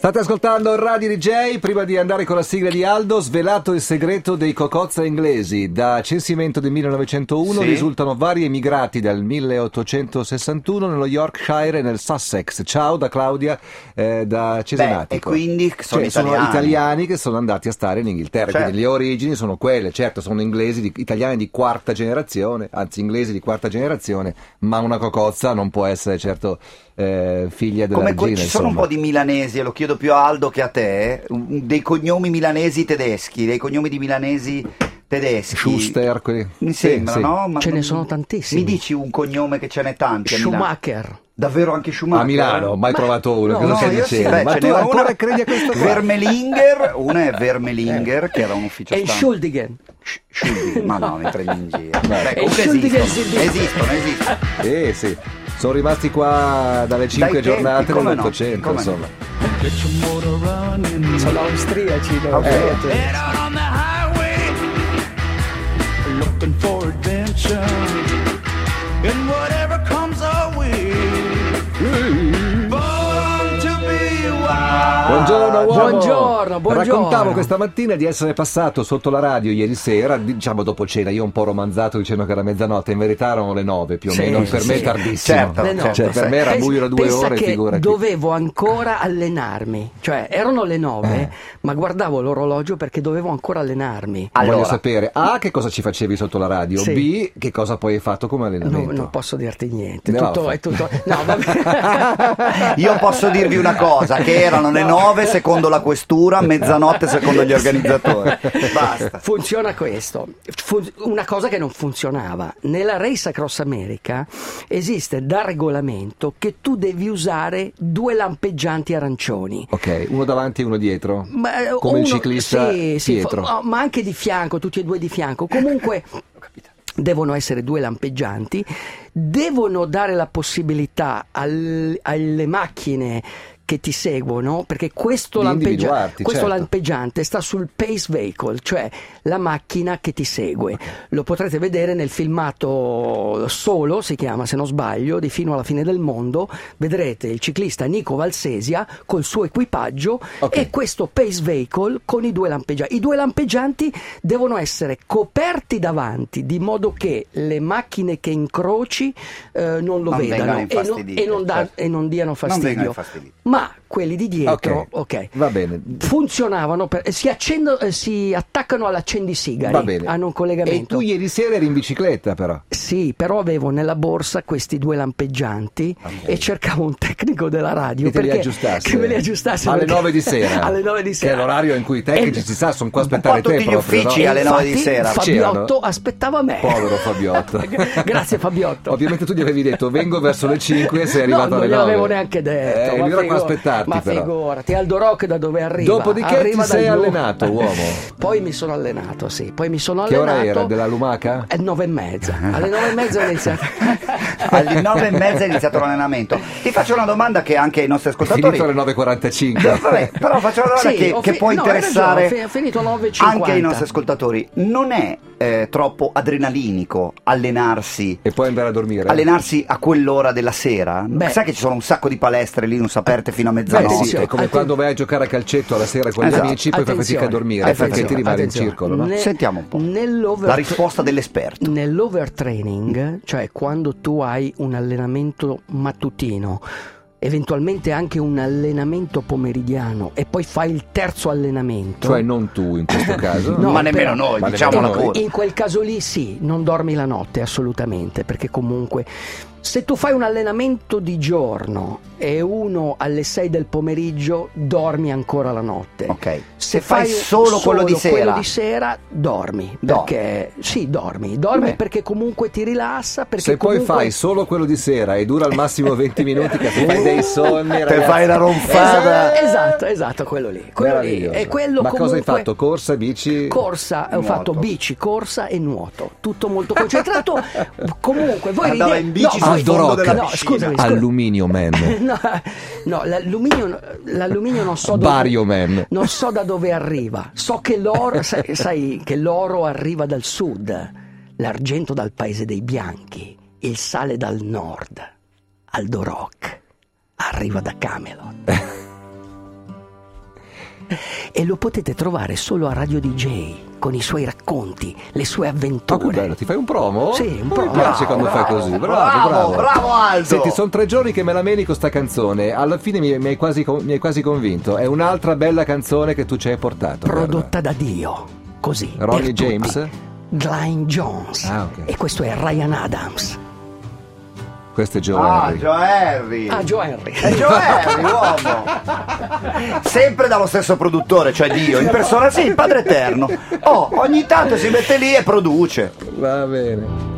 State ascoltando Radio DJ, prima di andare con la sigla di Aldo, svelato il segreto dei cocozza inglesi. Da censimento del 1901 Sì. risultano vari emigrati dal 1861 nello Yorkshire e nel Sussex. Ciao da Claudia eh, da Beh, Cesenatico. e quindi sono Cioè, italiani. italiani che sono andati a stare in Inghilterra, Certo. quindi le origini sono quelle, certo sono inglesi, di- italiani di quarta generazione, anzi inglesi di quarta generazione, ma una cocozza non può essere certo eh, figlia della Come co- regina, ci sono un insomma. po' di milanesi, e lo chiedo più a Aldo che a te, dei cognomi milanesi tedeschi, dei cognomi di milanesi tedeschi. Schuster, quelli- Mi sembra, sì. no? Ma Ce ne sono tantissimi. Mi dici un cognome che ce n'è tanti a Milano? Schumacher. Davvero anche Schumacher? A Milano, ho mai Ma- trovato uno, no, cosa no, io sì, beh, Ma tu ancora una- credi a questo qua? Vermelinger, una è Vermelinger, che era un ufficio E. Schuldigen. Sch- Schuldigen, ma no, mi prendi in giro. Beh, E comunque Schuldigen esistono, esistono, esistono. Eh sì, sono rimasti qua dalle cinque tempi, giornate come no, dell'Ottocento, come no. Get your motor running. So long street, actually. Okay. okay. Buongiorno uomo. Buongiorno, buongiorno. Raccontavo questa mattina di essere passato sotto la radio ieri sera, diciamo dopo cena, io ho un po' romanzato dicendo che era mezzanotte, in verità erano le nove più o Sì, meno, per me è sì. tardissimo. Certo, nove. Cioè, per me era buio da due pensa ore, che figurati. dovevo ancora allenarmi, cioè erano le nove, Eh. ma guardavo l'orologio perché dovevo ancora allenarmi. Allora. Voglio sapere A che cosa ci facevi sotto la radio, Sì. B che cosa poi hai fatto come No, allenamento. non posso dirti niente, No, tutto, è tutto. No, vabbè. Io posso dirvi una cosa, che erano le nove secondo la questura, mezzanotte secondo gli organizzatori. Basta. Funziona questo, Fun- una cosa che non funzionava. Nella Race Across America esiste da regolamento che tu devi usare due lampeggianti arancioni. Ok, uno davanti e uno dietro. Ma, eh, come il uno- ciclista sì, sì, dietro. fo- oh, ma anche di fianco, tutti e due di fianco. Comunque devono essere due lampeggianti, devono dare la possibilità al- alle macchine che ti seguono, perché questo, lampeggia- questo certo. lampeggiante sta sul pace vehicle, cioè la macchina che ti segue. Lo potrete vedere nel filmato solo, si chiama se non sbaglio, di Fino alla fine del mondo. Vedrete il ciclista Nico Valsesia col suo equipaggio Ok. e questo pace vehicle con i due lampeggianti. I due lampeggianti devono essere coperti davanti di modo che le macchine che incroci eh, non lo Non vedano e non, e non da- certo. e non diano Non fastidio. infastiditi. Ma quelli di dietro, Ok, ok. va bene. Funzionavano, per- si, accendono, eh, si attaccano all'accendisigari, Va bene. hanno un E collegamento. tu ieri sera eri in bicicletta però. Sì, però avevo nella borsa questi due lampeggianti e cercavo un tecnico della radio Che perché- aggiustasse. che me li aggiustasse Alle perché- 9 di sera. alle 9 di sera. Che è l'orario in cui i tecnici E- si sa, sono qua a aspettare te gli proprio, uffici no? alle nove di Infatti, sera. Fabiotto C'erano? aspettava me. Povero Fabiotto. Grazie Fabiotto. Ovviamente tu gli avevi detto vengo verso le 5 e sei No, arrivato non alle 9. gliel'avevo neanche detto. Eh, aspettarti Ma però. figurati, Aldo Rock da dove arriva? Dopodiché Arriva ti sei dal- allenato, uomo. Poi mi sono allenato, sì. Poi mi sono Che allenato. ora era? Della lumaca? Alle nove e mezza. Alle nove e mezza ho iniziato. Alle nove e mezza è iniziato l'allenamento. Ti faccio una domanda che anche ai nostri È ascoltatori. finito alle 9.45. Vabbè, però faccio una domanda Sì, che, ho che fi- può no, interessare ragione, ho fi- finito 9.50. anche ai nostri ascoltatori. Non è eh, troppo adrenalinico allenarsi? E poi andare a dormire? Allenarsi a quell'ora della sera? Beh. Sai che ci sono un sacco di palestre lì, non saperte fino a Beh, mezzanotte. sì, Attenzione, è come atten- quando vai a giocare a calcetto alla sera con gli Esatto. amici, poi fai fatica a dormire attenzione, perché ti rimane in circolo. no? Ne- Sentiamo un po'. La risposta dell'esperto. Nell'overtraining, cioè quando tu hai un allenamento mattutino, eventualmente anche un allenamento pomeridiano e poi fai il terzo allenamento. Cioè non tu in questo caso. No, ma nemmeno però- noi, nemmeno noi. pure. In quel caso lì sì, non dormi la notte assolutamente, perché comunque se tu fai un allenamento di giorno e uno alle 6 del pomeriggio, dormi ancora la notte. Ok. Se fai solo quello di sera. quello di sera, dormi. Perché sì, dormi. Dormi Beh. perché comunque ti rilassa. Perché Se poi comunque- fai solo quello di sera e dura al massimo 20 minuti, che fai dei sonni, Te fai la ronfata. Esatto, esatto, esatto, quello lì. Quello lì. E quello Ma cosa hai comunque- fatto? Corsa, bici? Corsa, ho Nuoto. fatto bici, corsa e nuoto, tutto molto concentrato. Comunque, voi Andava ride- in bici no, fondo della no, scusami, scusami. Alluminio Man. No, no, l'alluminio, l'alluminio non so dove, Bario Man. non so da dove arriva. So che l'oro, sai, sai che l'oro arriva dal sud, l'argento dal paese dei bianchi, il sale dal nord. Aldo Rock arriva da Camelot. e lo potete trovare solo a Radio DJ con i suoi racconti, le sue Ma che avventure. bello, ti fai un promo? Sì, un Mi promo. piace quando fai Bravo, così. Bravo, bravo, bravo. bravo, Aldo. Senti, sono tre giorni che me la meni con sta canzone. Alla fine mi, mi hai quasi, mi hai quasi convinto. È un'altra bella canzone che tu ci hai portato. guarda. prodotta da Dio. Così. Ronnie per tutti. James? Glenn Jones. Ah, ok. E questo è Ryan Adams. Questo è Joe Ah, Henry. Joe Henry. Ah, Joe Henry. È Joe Henry, uomo. Sempre dallo stesso produttore, cioè Dio, in persona, sì, il Padre Eterno. Oh, ogni tanto si mette lì e produce. Va bene.